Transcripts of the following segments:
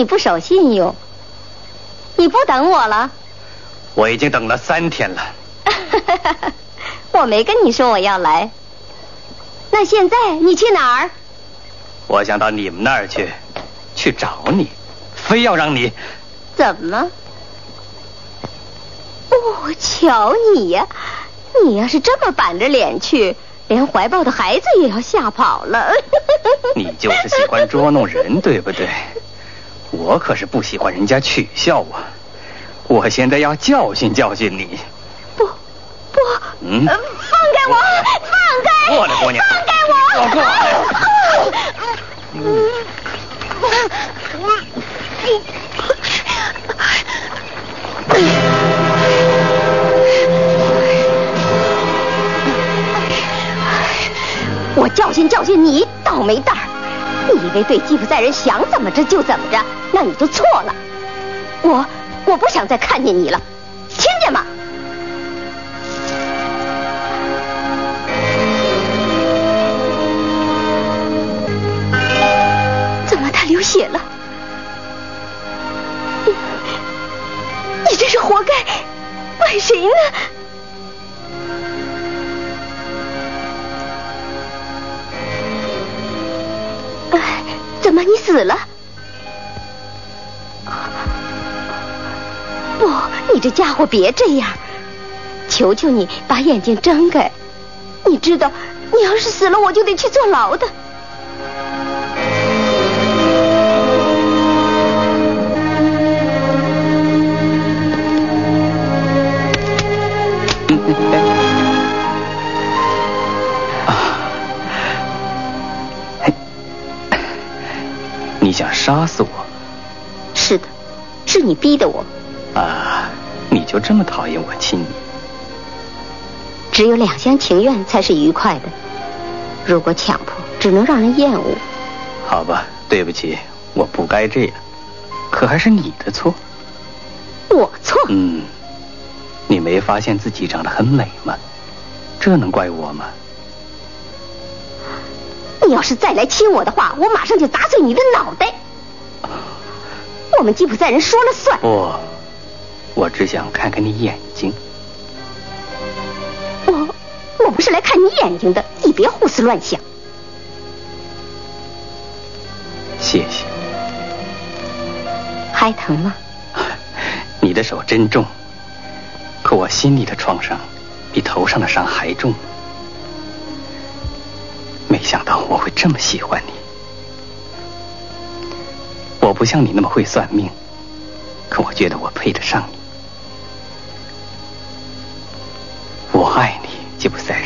你不守信用，你不等我了？我已经等了三天了。我没跟你说我要来。那现在你去哪儿？我想到你们那儿去，去找你，非要让你。怎么？哦，瞧你呀！你要是这么板着脸去，连怀抱的孩子也要吓跑了。你就是喜欢捉弄人，对不对？我可是不喜欢人家取笑我。我现在要教训教训你。不，不，嗯，放开我，放开！我的，姑娘，放开我！过来。我教训教训你，倒霉蛋儿！你以为对吉普赛人想怎么着就怎么着，那你就错了。我我不想再看见你了，听见吗？怎么他流血了？你你这是活该，怪谁呢？怎么你死了？不，你这家伙别这样！求求你把眼睛睁开！你知道，你要是死了，我就得去坐牢的。杀死我？是的，是你逼的我。啊，你就这么讨厌我亲你？只有两厢情愿才是愉快的，如果强迫，只能让人厌恶。好吧，对不起，我不该这样，可还是你的错。我错？嗯，你没发现自己长得很美吗？这能怪我吗？你要是再来亲我的话，我马上就砸碎你的脑袋。我们吉普赛人说了算。不，我只想看看你眼睛。我我不是来看你眼睛的，你别胡思乱想。谢谢。还疼吗？你的手真重，可我心里的创伤比头上的伤还重。没想到我会这么喜欢你。不像你那么会算命，可我觉得我配得上你。我爱你，吉普赛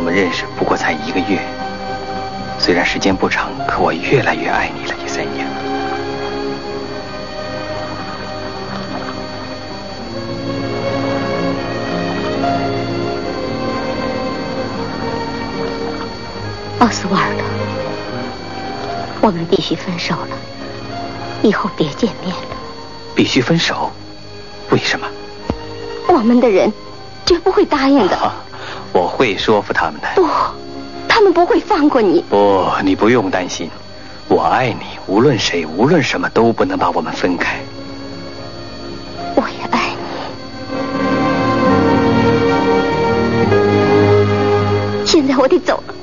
我们认识不过才一个月，虽然时间不长，可我越来越爱你了，叶三娘。奥斯瓦尔德，我们必须分手了，以后别见面了。必须分手？为什么？我们的人绝不会答应的。啊，我会说服他们的。不，他们不会放过你。不，你不用担心，我爱你，无论谁，无论什么都不能把我们分开。我也爱你。现在我得走了。